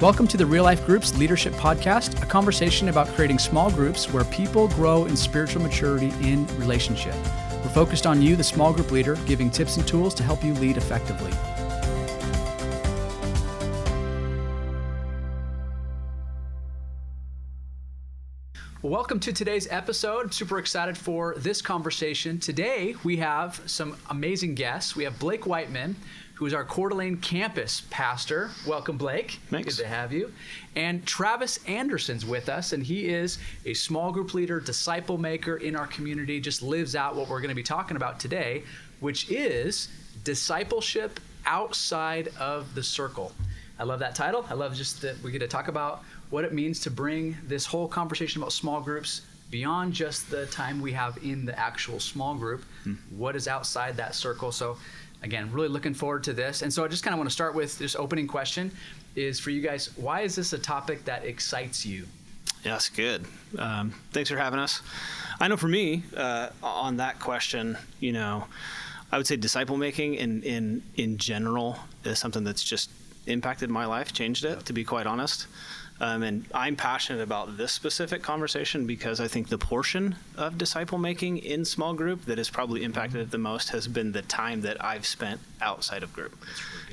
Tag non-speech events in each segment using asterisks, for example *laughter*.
Welcome to the Real Life Groups Leadership Podcast, a conversation about creating small groups where people grow in spiritual maturity in relationship. We're focused on you, the small group leader, giving tips and tools to help you lead effectively. Welcome to today's episode. I'm super excited for this conversation. Today, we have some amazing guests. We have Blake Whiteman, who is our Coeur d'Alene campus pastor. Welcome, Blake. Thanks. Good to have you. And Travis Anderson's with us, and he is a small group leader, disciple maker in our community, just lives out what we're going to be talking about today, which is discipleship outside of the circle. I love that title. I love just that we get to talk about what it means to bring this whole conversation about small groups beyond just the time we have in the actual small group. Hmm. What is outside that circle? So, again, really looking forward to this. And so, I just kind of want to start with this opening question is for you guys why is this a topic that excites you? Yeah, that's good. Um, thanks for having us. I know for me, uh, on that question, you know, I would say disciple making in, in, in general is something that's just impacted my life, changed it, to be quite honest. Um, and I'm passionate about this specific conversation because I think the portion of disciple making in small group that has probably impacted it the most has been the time that I've spent outside of group,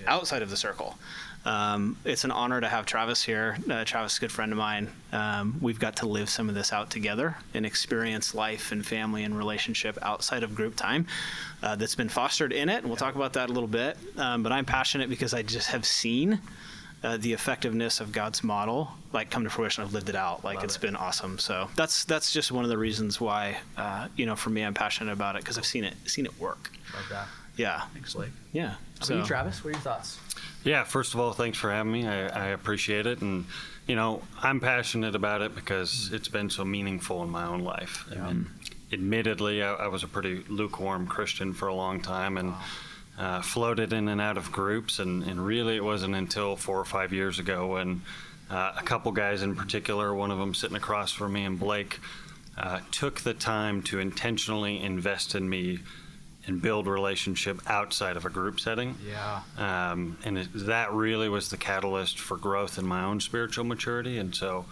outside of the circle. Um, it's an honor to have Travis here. Uh, Travis is a good friend of mine. Um, we've got to live some of this out together and experience life and family and relationship outside of group time uh, that's been fostered in it. And we'll talk about that a little bit. Um, but I'm passionate because I just have seen uh, the effectiveness of God's model like come to fruition. I've lived it out. Like Love it's it. been awesome. So that's that's just one of the reasons why uh, you know for me I'm passionate about it because I've seen it seen it work. Love that. Yeah, Thanks, Blake. yeah. How about you, Travis? What are your thoughts? Yeah, first of all, thanks for having me. I, I appreciate it. And, you know, I'm passionate about it because it's been so meaningful in my own life. I mean, admittedly, I, I was a pretty lukewarm Christian for a long time and uh, floated in and out of groups. And, and really, it wasn't until four or five years ago when uh, a couple guys in particular, one of them sitting across from me and Blake, uh, took the time to intentionally invest in me and build relationship outside of a group setting. Yeah. Um, and it, that really was the catalyst for growth in my own spiritual maturity. And so,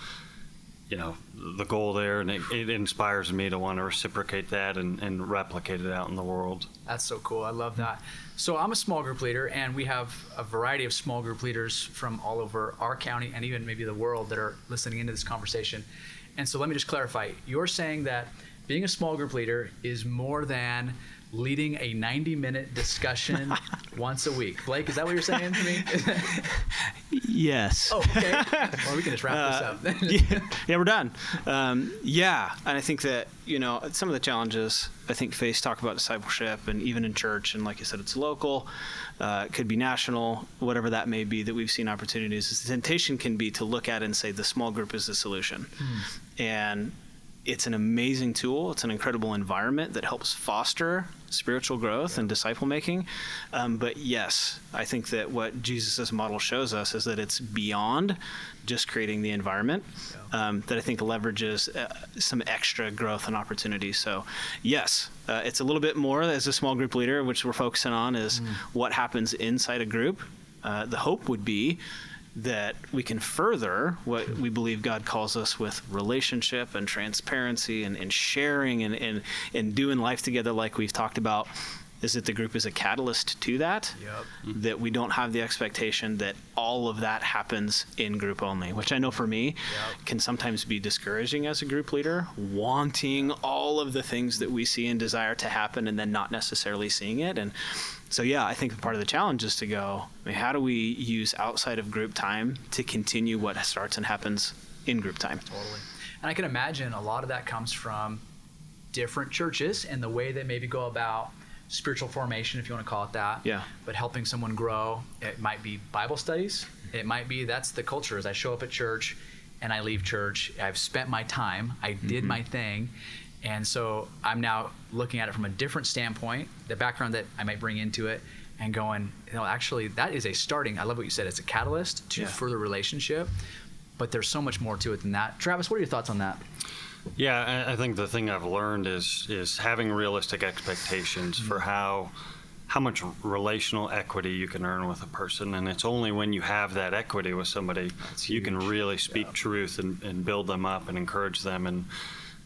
you know, the goal there, and it, it inspires me to want to reciprocate that and, and replicate it out in the world. That's so cool. I love that. So I'm a small group leader, and we have a variety of small group leaders from all over our county and even maybe the world that are listening into this conversation. And so let me just clarify. You're saying that being a small group leader is more than leading a 90 minute discussion *laughs* once a week. Blake, is that what you're saying to me? *laughs* Yes. oh, okay. Well, we can just wrap Uh, this up. *laughs* yeah, yeah, we're done. Um, yeah, and I think that you know some of the challenges I think face talk about discipleship, and even in church, and like you said, it's local, uh, it could be national, whatever that may be. That we've seen opportunities. The temptation can be to look at it and say the small group is the solution, and it's an amazing tool. It's an incredible environment that helps foster spiritual growth and disciple making. Um, but yes, I think that what Jesus' model shows us is that it's beyond just creating the environment. Um, that I think leverages uh, some extra growth and opportunity. So, yes, uh, it's a little bit more as a small group leader, which we're focusing on is what happens inside a group. Uh, the hope would be that we can further what we believe God calls us with relationship and transparency and, and sharing and, and, and doing life together, like we've talked about. Is that the group is a catalyst to that? Yep. Mm-hmm. That we don't have the expectation that all of that happens in group only, which I know for me Yep. can sometimes be discouraging as a group leader, wanting all of the things that we see and desire to happen and then not necessarily seeing it. And so, yeah, I think part of the challenge is to go, I mean, how do we use outside of group time to continue what starts and happens in group time? Totally. And I can imagine a lot of that comes from different churches and the way they maybe go about spiritual formation, if you want to call it that. Yeah. But helping someone grow. It might be Bible studies. It might be that's the culture is I show up at church and I leave church. I've spent my time. I did mm-hmm. my thing. And so I'm now looking at it from a different standpoint, the background that I might bring into it, and going, you know, actually, that is a starting. I love what you said. It's a catalyst to Yeah. further relationship, but there's so much more to it than that. Travis, what are your thoughts on that? Yeah, I, I think the thing I've learned is is having realistic expectations for mm-hmm. how how much relational equity you can earn with a person. And it's only when you have that equity with somebody you can really speak truth and, and build them up and encourage them. And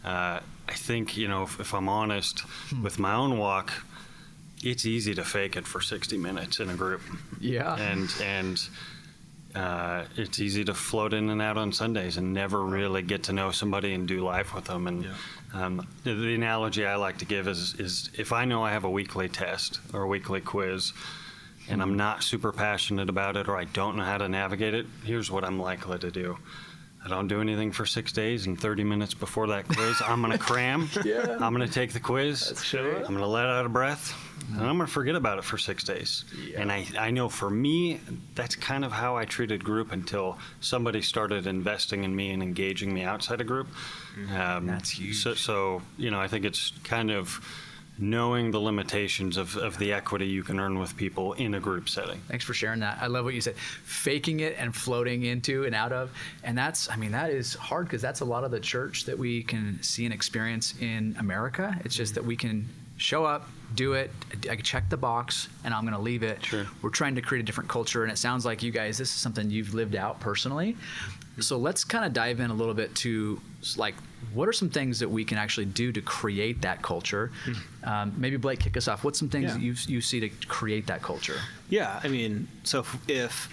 uh, I think, you know, if, if I'm honest with my own walk, it's easy to fake it for 60 minutes in a group. Yeah. And, and, uh, it's easy to float in and out on Sundays and never really get to know somebody and do life with them. And um, the, the analogy I like to give is, is if I know I have a weekly test or a weekly quiz, and I'm not super passionate about it or I don't know how to navigate it, here's what I'm likely to do. I don't do anything for six days, and 30 minutes before that quiz, I'm going to cram. *laughs* Yeah. I'm going to take the quiz. That's great. I'm going to let out a breath, and I'm going to forget about it for six days. Yeah. And I, I know for me, that's kind of how I treated group until somebody started investing in me and engaging me outside of group. Um, That's huge. So, so, you know, I think it's kind of knowing the limitations of, of the equity you can earn with people in a group setting. Thanks for sharing that. I love what you said. Faking it and floating into and out of. And that's, I mean, that is hard because that's a lot of the church that we can see and experience in America. It's just mm-hmm. that we can show up, do it, I check the box, and I'm going to leave it. Sure. We're trying to create a different culture. And it sounds like you guys, this is something you've lived out personally. So let's kind of dive in a little bit to like what are some things that we can actually do to create that culture? Um, maybe Blake, kick us off. What's some things Yeah. that you you see to create that culture? Yeah, I mean, so if, if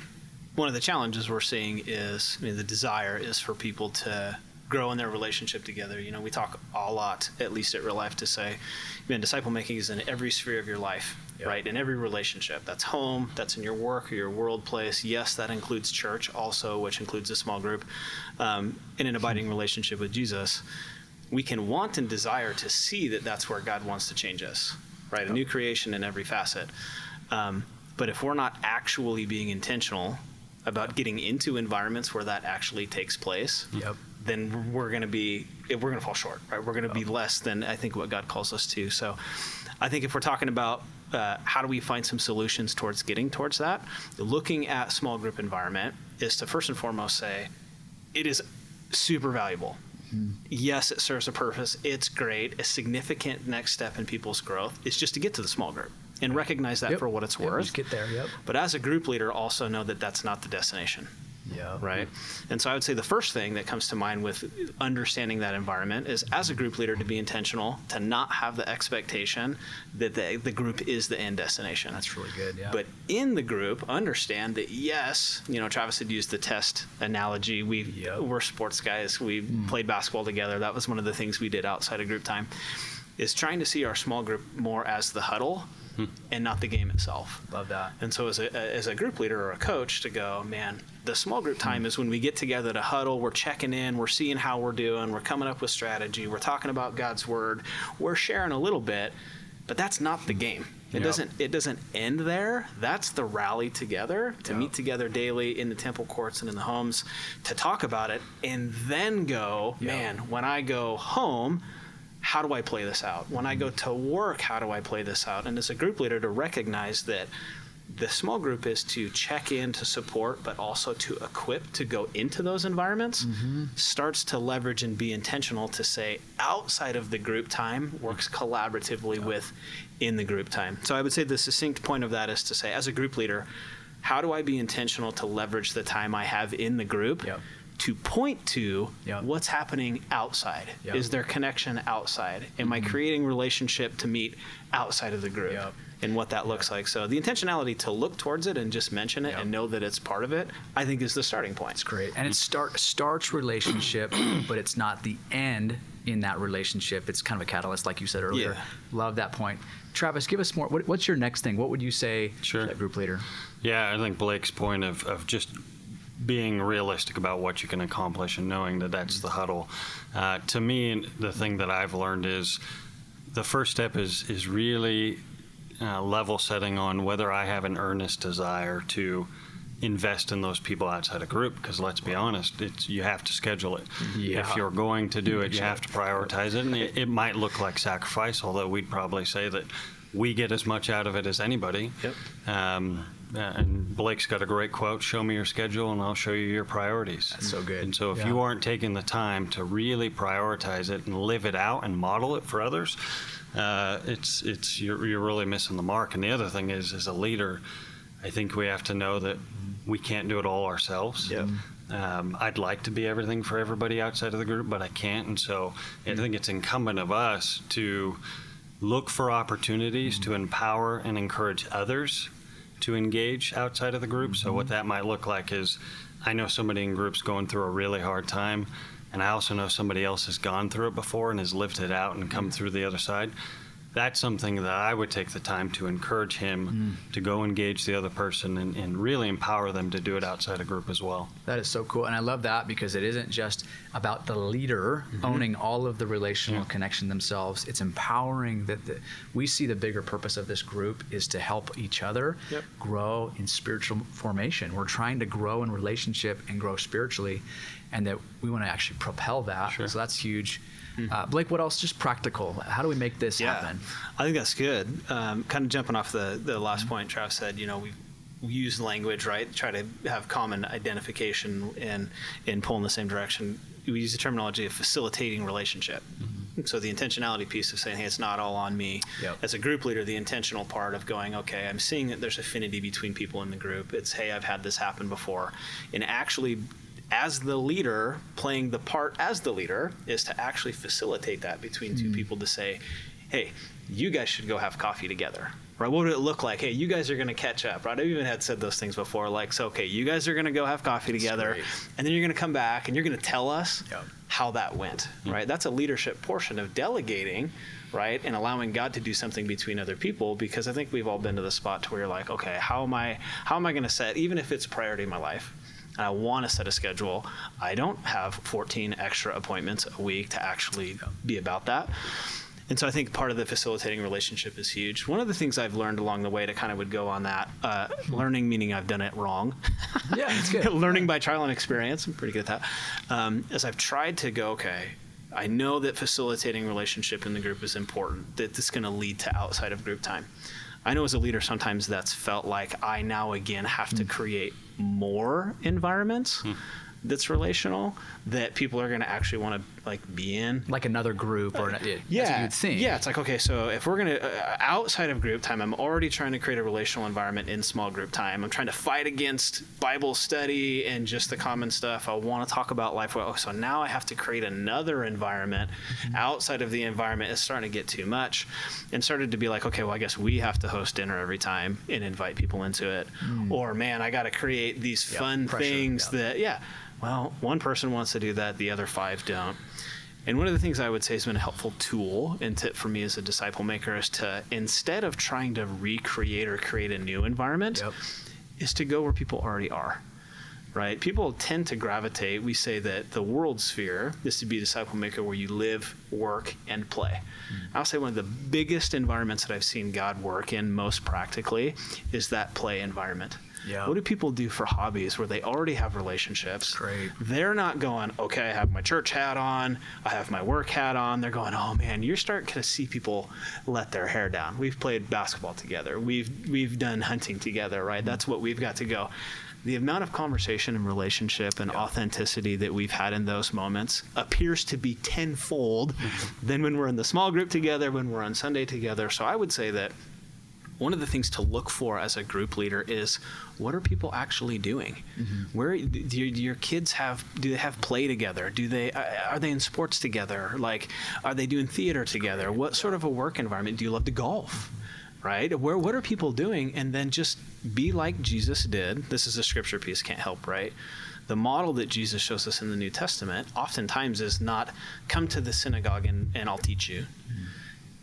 one of the challenges we're seeing is, I mean, the desire is for people to grow in their relationship together. You know, we talk a lot, at least at Real Life, to say, man, disciple making is in every sphere of your life, Yep. right? In every relationship. That's home, that's in your work or your world place. Yes, that includes church also, which includes a small group. Um, in an abiding relationship with Jesus, we can want and desire to see that that's where God wants to change us, right? A new creation in every facet. Um, but if we're not actually being intentional about getting into environments where that actually takes place, Yep. then we're going to be we're going to fall short, right? We're going to be less than I think what God calls us to. So, I think if we're talking about uh, how do we find some solutions towards getting towards that, looking at small group environment is to first and foremost say it is super valuable. Yes, it serves a purpose. It's great. A significant next step in people's growth is just to get to the small group and recognize that Yep. for what it's Yep, worth. just get there, yep. But as a group leader, also know that that's not the destination Yeah. right? And so I would say the first thing that comes to mind with understanding that environment is as a group leader to be intentional, to not have the expectation that the, the group is the end destination. That's really good, yeah. But in the group, understand that yes, you know, Travis had used the test analogy. We Yep. we're sports guys. We mm. played basketball together. That was one of the things we did outside of group time. Is trying to see our small group more as the huddle and not the game itself. Love that. And so, as a, as a group leader or a coach, to go, man, the small group time is when we get together to huddle, we're checking in, we're seeing how we're doing, we're coming up with strategy, we're talking about God's word, we're sharing a little bit, but that's not the game. It Yep. doesn't it doesn't end there. That's the rally together to Yep. meet together daily in the temple courts and in the homes to talk about it and then go, Yep. man, when I go home, how do I play this out? When I go to work, how do I play this out? And as a group leader, to recognize that the small group is to check in to support, but also to equip to go into those environments, mm-hmm. starts to leverage and be intentional to say outside of the group time works collaboratively with in the group time. So I would say the succinct point of that is to say, as a group leader, how do I be intentional to leverage the time I have in the group? Yep. To point to Yep. what's happening outside. Yep. Is there connection outside? Am I mm-hmm. creating relationship to meet outside of the group? Yep. and what that looks like. So the intentionality to look towards it and just mention it Yep. and know that it's part of it, I think is the starting point. It's great. And it start starts relationship, *clears throat* but it's not the end in that relationship. It's kind of a catalyst, like you said earlier. Yeah. Love that point. Travis, give us more. What, what's your next thing? What would you say Sure. to that group leader? Yeah, I think Blake's point of, of just being realistic about what you can accomplish and knowing that that's the huddle. Uh, to me, the thing that I've learned is the first step is is really uh, level setting on whether I have an earnest desire to invest in those people outside a group. Because let's be honest, it's you have to schedule it. Yeah. If you're going to do it, you have to prioritize it, and it, it might look like sacrifice. Although we'd probably say that we get as much out of it as anybody. Yep. Um, and Blake's got a great quote Show me your schedule, and I'll show you your priorities. That's so good. And so, if Yeah. you aren't taking the time to really prioritize it and live it out and model it for others, uh, it's it's you're, you're really missing the mark. And the other thing is, as a leader, I think we have to know that we can't do it all ourselves. Yep. Um, I'd like to be everything for everybody outside of the group, but I can't. And so I think it's incumbent of us to look for opportunities to empower and encourage others to engage outside of the group. So what that might look like is I know somebody in groups going through a really hard time, and I also know somebody else has gone through it before and has lived it out and come through the other side. That's something that I would take the time to encourage him mm. to go engage the other person and, and really empower them to do it outside a group as well. That is so cool. And I love that because it isn't just about the leader mm-hmm. owning all of the relational Yeah. connection themselves. It's empowering that the, we see the bigger purpose of this group is to help each other Yep. grow in spiritual formation. We're trying to grow in relationship and grow spiritually, and that we want to actually propel that. Sure. So that's huge. Uh, Blake, what else? Just practical. How do we make this happen? I think that's good. Um, kind of jumping off the, the last point Travis said, you know, we use language, right? Try to have common identification and and pull in the same direction. We use the terminology of facilitating relationship. So the intentionality piece of saying, hey, it's not all on me. Yep. As a group leader, the intentional part of going, okay, I'm seeing that there's affinity between people in the group. It's, hey, I've had this happen before. And actually, as the leader, playing the part as the leader is to actually facilitate that between two hmm. people to say, hey, you guys should go have coffee together. Right? What would it look like? Hey, you guys are going to catch up. Right? I've even had said those things before. Like, so okay, you guys are going to go have coffee together, great. and then you're going to come back and you're going to tell us Yep. how that went. Hmm. Right? That's a leadership portion of delegating, right, and allowing God to do something between other people. Because I think we've all been to the spot to where you're like, okay, how am I? How am I going to set? Even if it's a priority in my life, and I want to set a schedule, I don't have 14 extra appointments a week to actually be about that. And so I think part of the facilitating relationship is huge. One of the things I've learned along the way to kind of would go on that, uh, learning meaning I've done it wrong. *laughs* Yeah, it's good. *laughs* learning by trial and experience. I'm pretty good at that. Um, as I've tried to go, okay, I know that facilitating relationship in the group is important, that this is going to lead to outside of group time. I know as a leader, sometimes that's felt like I now again have to hmm. create more environments hmm. that's relational that people are going to actually want to like be in Like another group or an, yeah, yeah, you'd think. Yeah, it's like okay, so if we're gonna uh, outside of group time, I'm already trying to create a relational environment in small group time. I'm trying to fight against Bible study and just the common stuff. I want to talk about life. Well, so now I have to create another environment Mm-hmm. outside of the environment. It's starting to get too much, and started to be like, okay, well, I guess we have to host dinner every time and invite people into it. Or man, I got to create these Mm. Yeah, fun pressure, things yeah. that yeah. Well, one person wants to do that, the other five don't. And one of the things I would say has been a helpful tool and tip for me as a disciple maker is to instead of trying to recreate or create a new environment, Yep. is to go where people already are. Right? People tend to gravitate. We say that the world sphere is to be a disciple maker where you live, work, and play. Hmm. I'll say one of the biggest environments that I've seen God work in most practically is that play environment. Yeah. What do people do for hobbies where they already have relationships? Great. They're not going, okay, I have my church hat on, I have my work hat on. They're going, oh man, you're starting to see people let their hair down. We've played basketball together. We've we've done hunting together, right? Mm-hmm. That's what we've got to go. The amount of conversation and relationship and authenticity that we've had in those moments appears to be tenfold mm-hmm. than when we're in the small group together, when we're on Sunday together. So I would say that one of the things to look for as a group leader is what are people actually doing? Mm-hmm. Where do your, do your kids have do they have play together? Do they are they in sports together? Like are they doing theater together? What sort of a work environment? Do you love to golf? Right? Where what are people doing? And then just be like jesus did. This is a scripture piece can't help right? The model that jesus shows us in the new testament oftentimes is not come to the synagogue and, and i'll teach you. Mm-hmm.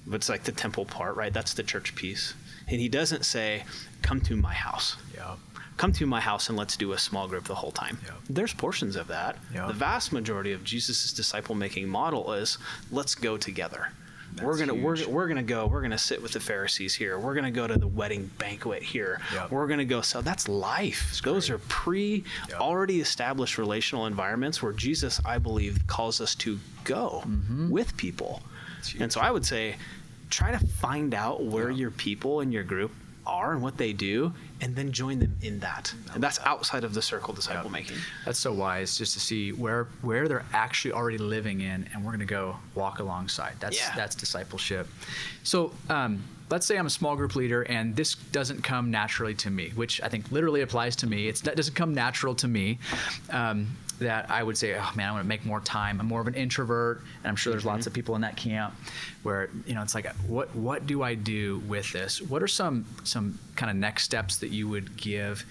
But it's like the temple part, right? That's the church piece. And he doesn't say, come to my house. Yeah. Come to my house and let's do a small group the whole time. Yeah. There's portions of that. Yeah. The vast majority of Jesus' disciple making model is let's go together. we're gonna we're, we're gonna go. We're gonna sit with the Pharisees here. We're gonna go to the wedding banquet here. Yeah. We're gonna go. So that's life. Those great. are pre Yeah. already established relational environments where Jesus, I believe, calls us to go with people. And so I would say, try to find out where Yeah. your people in your group are and what they do, and then join them in that. And that's outside of the circle disciple making. That's so wise just to see where where they're actually already living in, and we're going to go walk alongside. That's Yeah. that's discipleship. So um, let's say I'm a small group leader, and this doesn't come naturally to me, which I think literally applies to me. It's, that doesn't come natural to me. Um, that I would say, oh man, I want to make more time. I'm more of an introvert, and I'm sure there's lots of people in that camp where you know it's like, what what do I do with this? What are some some kind of next steps that you would give?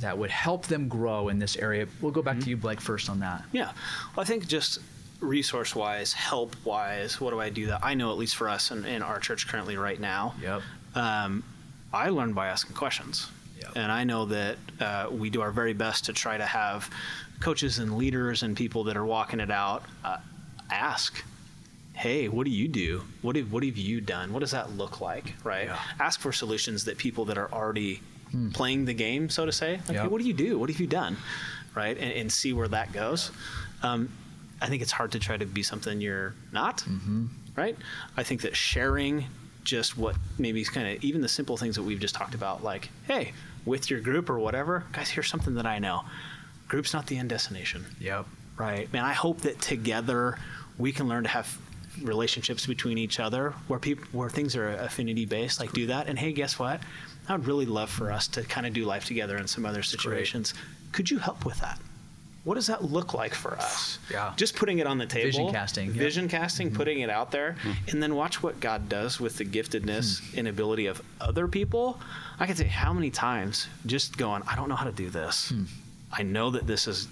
that would help them grow in this area. We'll go back to you, Blake, first on that. Yeah. Well, I think just resource wise, help wise, what do I do that I know, at least for us in, in our church currently right now? Yep. Um, I learned by asking questions. Yep. And I know that uh, we do our very best to try to have coaches and leaders and people that are walking it out uh, ask, hey, what do you do? What have, what have you done? What does that look like? Right? Yeah. Ask for solutions that people that are already playing the game, so to say, like, Yep. hey, what do you do? What have you done? Right? And, and see where that goes. Um, I think it's hard to try to be something you're not, mm-hmm. right? I think that sharing just what maybe is kind of even the simple things that we've just talked about, like, hey, with your group or whatever, guys, here's something that I know. Group's not the end destination, Yep. right? Man, I hope that together we can learn to have relationships between each other where people where things are affinity based like do that and hey guess what i would really love for us to kind of do life together in some other situations could you help with that what does that look like for us? Yeah. just putting it on the table. Vision casting, vision casting mm-hmm. putting it out there. Mm-hmm. And then watch what god does with the giftedness hmm. and ability of other people. I can say how many times just going i don't know how to do this. Hmm. I know that this is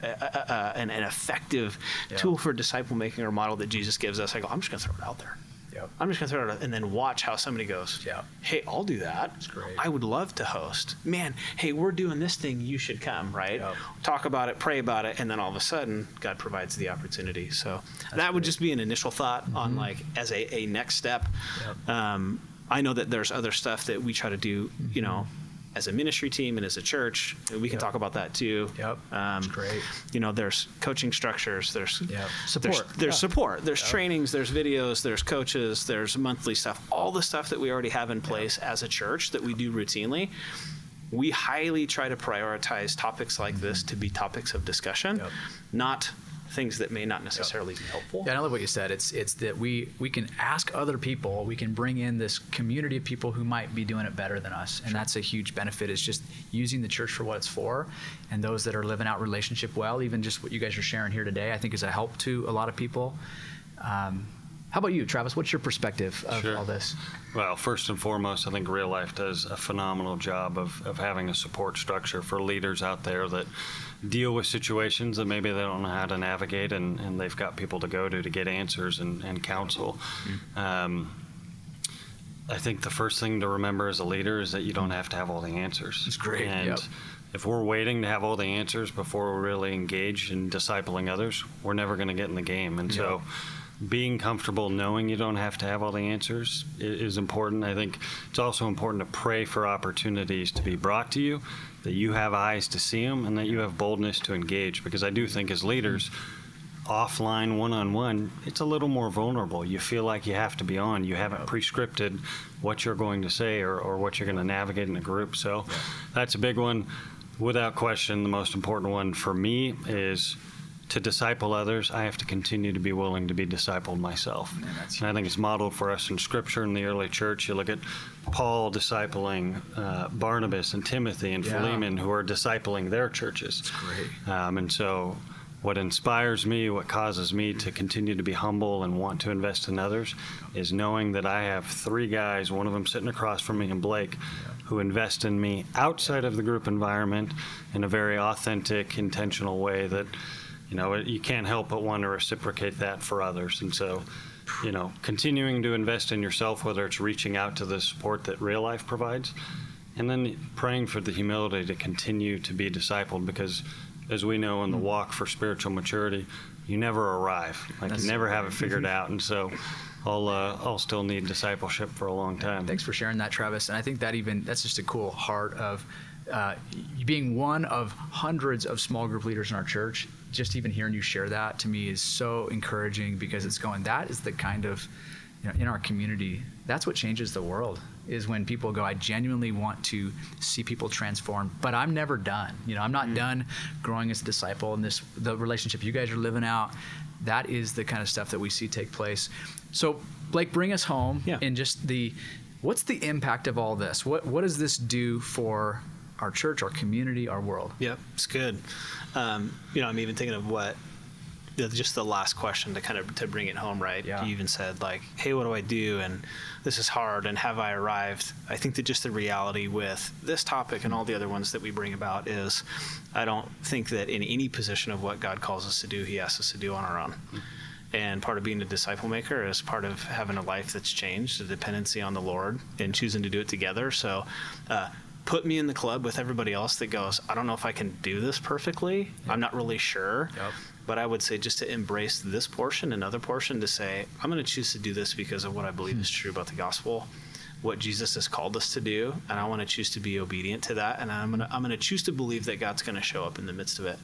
a, a, a, an, an effective Yeah. tool for disciple making or model that jesus gives us. I go i'm just going to throw it out there Yep. I'm just gonna throw it out and then watch how somebody goes. Yeah. Hey, I'll do that. That's great. I would love to host. Man, hey, we're doing this thing. You should come, right? Yep. Talk about it, pray about it, and then all of a sudden, God provides the opportunity. So that would just be an initial thought on like as a, a next step. Yep. Um, I know that there's other stuff that we try to do. You know. As a ministry team and as a church, we can Yep. talk about that too. Yep. Um, That's great. You know, there's coaching structures. There's Yep. Support. there's Yeah. support. There's trainings. There's videos. There's coaches. There's monthly stuff. All the stuff that we already have in place as a church that we do routinely. We highly try to prioritize topics like this to be topics of discussion, Yep. not things that may not necessarily be helpful. Yeah, I love what you said. It's it's that we we can ask other people. We can bring in this community of people who might be doing it better than us, and that's a huge benefit. Is just using the church for what it's for, and those that are living out relationship well. Even just what you guys are sharing here today, I think is a help to a lot of people. Um, how about you, Travis? What's your perspective of Sure. all this? Well, first and foremost, I think Real Life does a phenomenal job of, of having a support structure for leaders out there that deal with situations that maybe they don't know how to navigate, and, and they've got people to go to to get answers and, and counsel. Um, I think the first thing to remember as a leader is that you don't have to have all the answers. That's great, And yep. if we're waiting to have all the answers before we're really engaged in discipling others, we're never going to get in the game. And so, being comfortable knowing you don't have to have all the answers is important. I think it's also important to pray for opportunities to be brought to you, that you have eyes to see them, and that you have boldness to engage. Because I do think as leaders, offline one on one, it's a little more vulnerable. You feel like you have to be on. You haven't prescripted what you're going to say or, or what you're going to navigate in a group. So that's a big one. Without question, the most important one for me is to disciple others, I have to continue to be willing to be discipled myself. that's and I think it's modeled for us in Scripture in the early church. You look at Paul discipling uh, Barnabas and Timothy and Yeah. Philemon, who are discipling their churches. great. Um, and so, what inspires me, what causes me to continue to be humble and want to invest in others, is knowing that I have three guys, one of them sitting across from me, and Blake, who invest in me outside of the group environment in a very authentic, intentional way that, you know, you can't help but want to reciprocate that for others. And so, you know, continuing to invest in yourself, whether it's reaching out to the support that real life provides, and then praying for the humility to continue to be discipled because as we know in the walk for spiritual maturity you never arrive. Like That's you never have it figured out. And so I'll uh, I'll still need discipleship for a long time. Thanks for sharing that, Travis. And I think that even that's just a cool heart of uh, being one of hundreds of small group leaders in our church. Just even hearing you share that to me is so encouraging because it's going. That is the kind of you know, in our community. That's what changes the world. is when people go, I genuinely want to see people transformed, but I'm never done. You know, I'm not mm. done growing as a disciple. And this, the relationship you guys are living out, that is the kind of stuff that we see take place. So, Blake, bring us home yeah. in just the what's the impact of all this? What what does this do for our church, our community, our world? Yep, it's good. Um, you know, I'm even thinking of what just the last question to kind of to bring it home, right? Yeah. You even said like, "Hey, what do I do?" and this is hard, and have I arrived? I think that just the reality with this topic and all the other ones that we bring about is, I don't think that in any position of what God calls us to do, He asks us to do on our own. Mm-hmm. And part of being a disciple maker is part of having a life that's changed, a dependency on the Lord, and choosing to do it together. So, uh, put me in the club with everybody else that goes, I don't know if I can do this perfectly. Yep. I'm not really sure. Yep. But I would say just to embrace this portion, another portion, to say, I'm going to choose to do this because of what I believe is hmm. true about the gospel, what Jesus has called us to do, and I want to choose to be obedient to that. And I'm going to, I'm going to choose to believe that God's going to show up in the midst of it.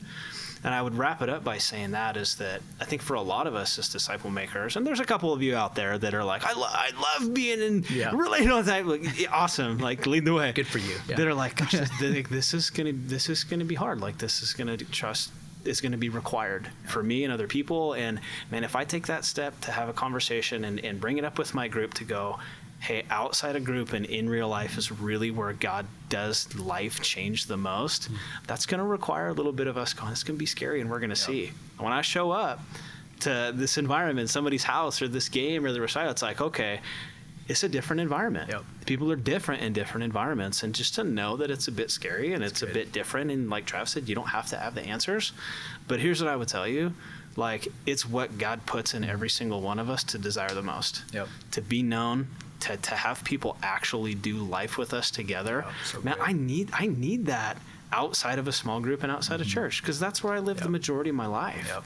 And I would wrap it up by saying that is that I think for a lot of us as disciple makers, and there's a couple of you out there that are like, I, lo- I love being in yeah. related on that, like, awesome, like lead the way. Good for you. Yeah. That are like, gosh, *laughs* this, this is gonna this is gonna be hard. Like this is gonna trust is going to be required for me and other people. And man, if I take that step to have a conversation and, and bring it up with my group to go, hey, outside a group and in real life is really where God does life change the most, mm-hmm. that's going to require a little bit of us going, it's going to be scary and we're going to yep. see. When I show up to this environment, somebody's house or this game or the recital, it's like, okay, it's a different environment. Yep. People are different in different environments, and just to know that it's a bit scary and it's a bit different, and like Travis said, you don't have to have the answers. But here's what I would tell you: like it's what God puts in every single one of us to desire the most. Yep. To be known, to, to have people actually do life with us together. Yep, so Man, I need I need that outside of a small group and outside mm-hmm. of church because that's where I live yep. the majority of my life. Yep.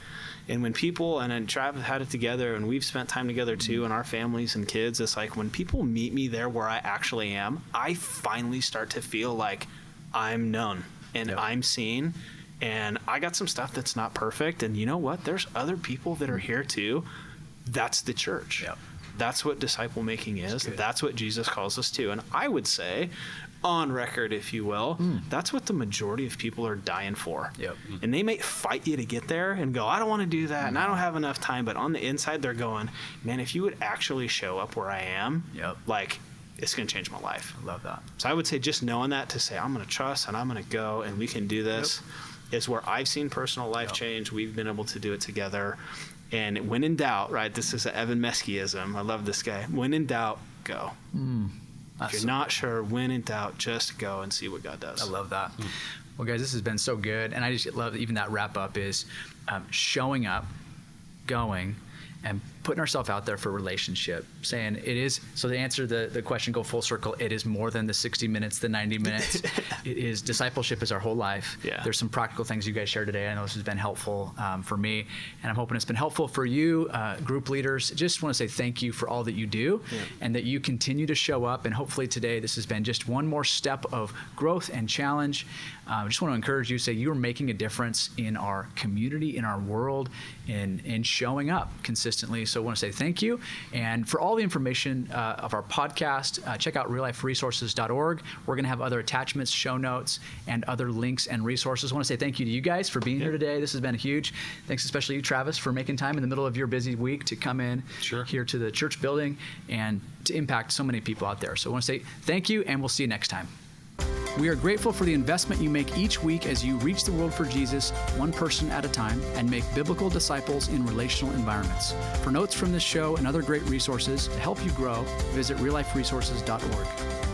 And when people and then Travis had it together, and we've spent time together too, and our families and kids, it's like when people meet me there where I actually am, I finally start to feel like I'm known and yep. I'm seen. And I got some stuff that's not perfect. And you know what? There's other people that are here too. That's the church. Yep. That's what disciple making is. That's, that's, what Jesus calls us to. And I would say on record, if you will, mm. that's what the majority of people are dying for. Yep. And they may fight you to get there and go, I don't want to do that, mm. and I don't have enough time. But on the inside, they're going, man, if you would actually show up where I am, yep. like it's going to change my life. I love that. So I would say just knowing that to say I'm going to trust and I'm going to go and we can do this yep. is where I've seen personal life yep. change. We've been able to do it together. And when in doubt, right? This is an Evan Meskyism. I love this guy. When in doubt, go. Mm. If you're not sure, when in doubt, just go and see what God does. I love that. Mm. Well, guys, this has been so good, and I just love even that wrap up is um, showing up, going, and putting ourselves out there for relationship, saying it is. So to answer the, the question, go full circle, it is more than the 60 minutes, the 90 minutes. *laughs* it is discipleship is our whole life. Yeah. There's some practical things you guys shared today. I know this has been helpful um, for me, and I'm hoping it's been helpful for you, uh, group leaders. Just want to say thank you for all that you do, yeah. and that you continue to show up. And hopefully today, this has been just one more step of growth and challenge. Uh, I just want to encourage you, say you're making a difference in our community, in our world, in in showing up consistently. So I want to say thank you. And for all the information uh, of our podcast, uh, check out realliferesources.org. We're going to have other attachments, show notes, and other links and resources. I want to say thank you to you guys for being here today. This has been huge. Thanks especially you, Travis, for making time in the middle of your busy week to come in sure. here to the church building and to impact so many people out there. So I want to say thank you, and we'll see you next time. We are grateful for the investment you make each week as you reach the world for Jesus, one person at a time, and make biblical disciples in relational environments. For notes from this show and other great resources to help you grow, visit realliferesources.org.